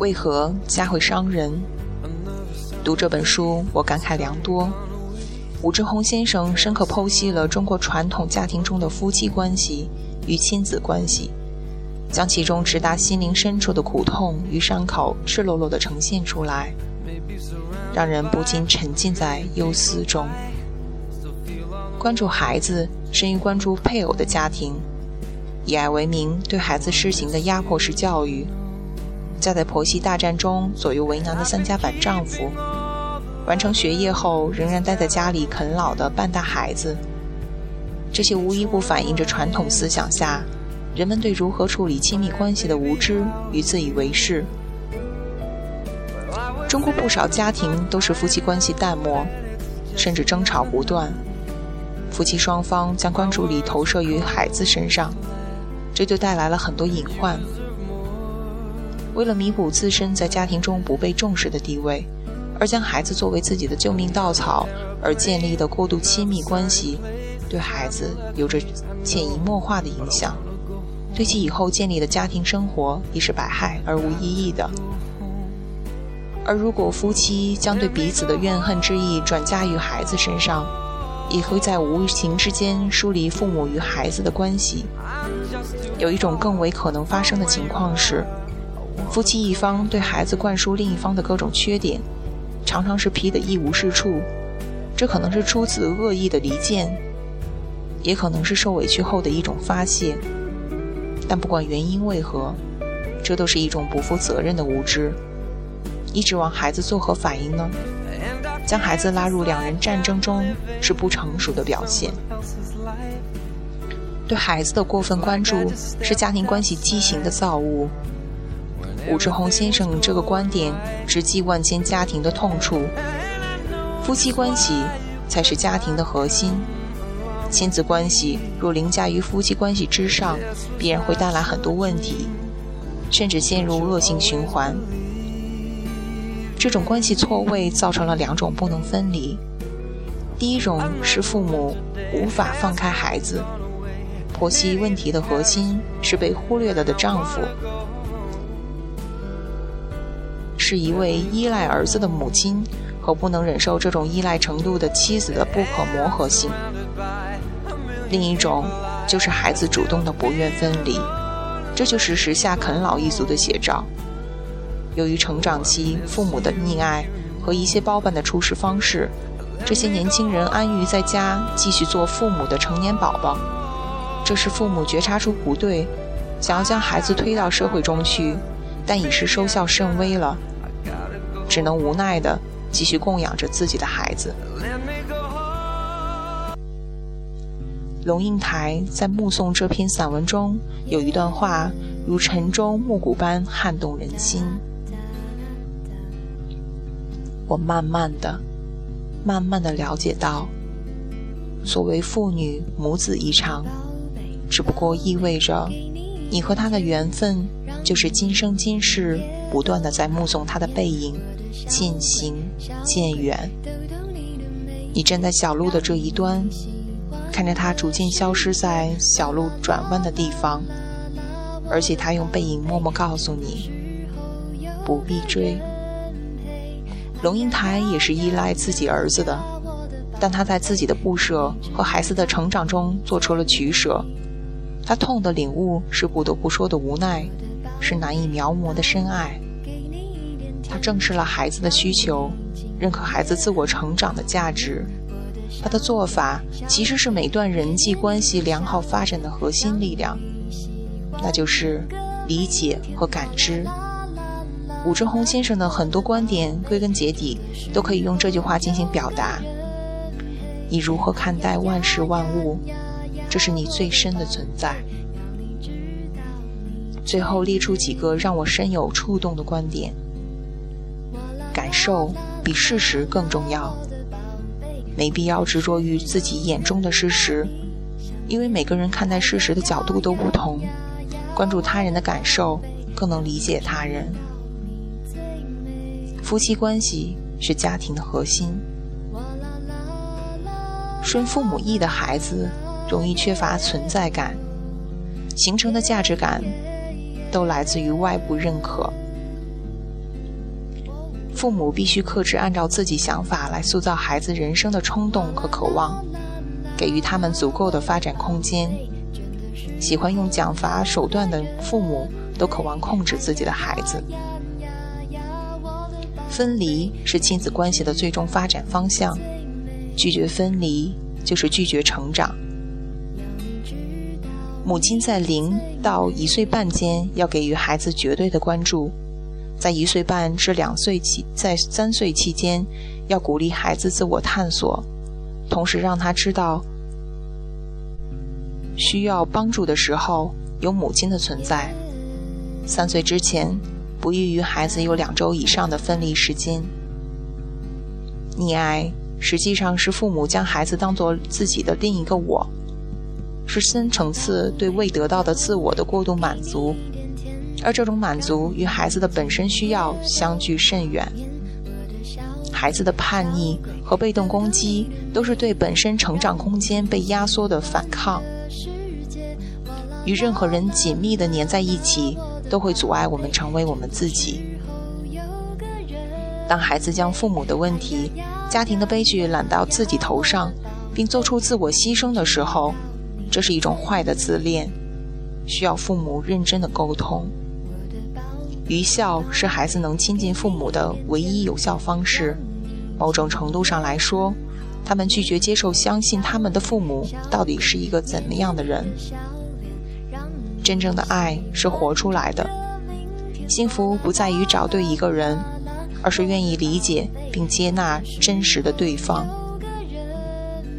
为何家会伤人？读这本书，我感慨良多。武志红先生深刻剖析了中国传统家庭中的夫妻关系与亲子关系，将其中直达心灵深处的苦痛与伤口赤裸裸地呈现出来，让人不禁沉浸在忧思中。关注孩子，胜于关注配偶的家庭，以爱为名对孩子施行的压迫式教育，嫁在婆媳大战中左右为难的三家板丈夫。完成学业后仍然待在家里啃老的半大孩子，这些无一不反映着传统思想下人们对如何处理亲密关系的无知与自以为是。中国不少家庭都是夫妻关系淡漠，甚至争吵不断，夫妻双方将关注力投射于孩子身上，这就带来了很多隐患。为了弥补自身在家庭中不被重视的地位。而将孩子作为自己的救命稻草而建立的过度亲密关系，对孩子有着潜移默化的影响，对其以后建立的家庭生活亦是百害而无一益的。而如果夫妻将对彼此的怨恨之意转嫁于孩子身上，也会在无形之间疏离父母与孩子的关系。有一种更为可能发生的情况是，夫妻一方对孩子灌输另一方的各种缺点。常常是批得一无是处，这可能是出自恶意的离间，也可能是受委屈后的一种发泄。但不管原因为何，这都是一种不负责任的无知。你指望孩子作何反应呢？将孩子拉入两人战争中是不成熟的表现。对孩子的过分关注是家庭关系畸形的造物。武志红先生这个观点直击万千家庭的痛处。夫妻关系才是家庭的核心，亲子关系若凌驾于夫妻关系之上，必然会带来很多问题，甚至陷入恶性循环。这种关系错位造成了两种不能分离：第一种是父母无法放开孩子，婆媳问题的核心是被忽略了的丈夫。是一位依赖儿子的母亲和不能忍受这种依赖程度的妻子的不可磨合性。另一种就是孩子主动的不愿分离，这就是时下啃老一族的写照。由于成长期父母的溺爱和一些包办的处事方式，这些年轻人安于在家继续做父母的成年宝宝。这时父母觉察出不对，想要将孩子推到社会中去，但已是收效甚微了。只能无奈的继续供养着自己的孩子。龙应台在目送这篇散文中有一段话，如晨钟暮鼓般撼动人心。我慢慢的、慢慢的了解到，所谓父女母子一场，只不过意味着你和他的缘分，就是今生今世不断的在目送他的背影。渐行渐远，你站在小路的这一端，看着他逐渐消失在小路转弯的地方，而且他用背影默默告诉你不必追。龙应台也是依赖自己儿子的，但他在自己的不舍和孩子的成长中做出了取舍。他痛的领悟是不得不说的无奈，是难以描摹的深爱。他正视了孩子的需求，认可孩子自我成长的价值。他的做法其实是每段人际关系良好发展的核心力量，那就是理解和感知。武志红先生的很多观点，归根结底都可以用这句话进行表达：你如何看待万事万物，这是你最深的存在。最后列出几个让我深有触动的观点。受比事实更重要，没必要执着于自己眼中的事实，因为每个人看待事实的角度都不同。关注他人的感受，更能理解他人。夫妻关系是家庭的核心，顺父母意的孩子容易缺乏存在感，形成的价值感都来自于外部认可。父母必须克制按照自己想法来塑造孩子人生的冲动和渴望，给予他们足够的发展空间。喜欢用奖罚手段的父母都渴望控制自己的孩子。分离是亲子关系的最终发展方向，拒绝分离就是拒绝成长。母亲在零到一岁半间要给予孩子绝对的关注。在一岁半至两岁期，在三岁期间，要鼓励孩子自我探索，同时让他知道，需要帮助的时候有母亲的存在。三岁之前，不宜于孩子有两周以上的分离时间。溺爱实际上是父母将孩子当作自己的另一个我，是深层次对未得到的自我的过度满足。而这种满足与孩子的本身需要相距甚远。孩子的叛逆和被动攻击都是对本身成长空间被压缩的反抗。与任何人紧密的粘在一起，都会阻碍我们成为我们自己。当孩子将父母的问题、家庭的悲剧揽到自己头上，并做出自我牺牲的时候，这是一种坏的自恋，需要父母认真的沟通。愚孝是孩子能亲近父母的唯一有效方式。某种程度上来说，他们拒绝接受、相信他们的父母到底是一个怎么样的人。真正的爱是活出来的。幸福不在于找对一个人，而是愿意理解并接纳真实的对方。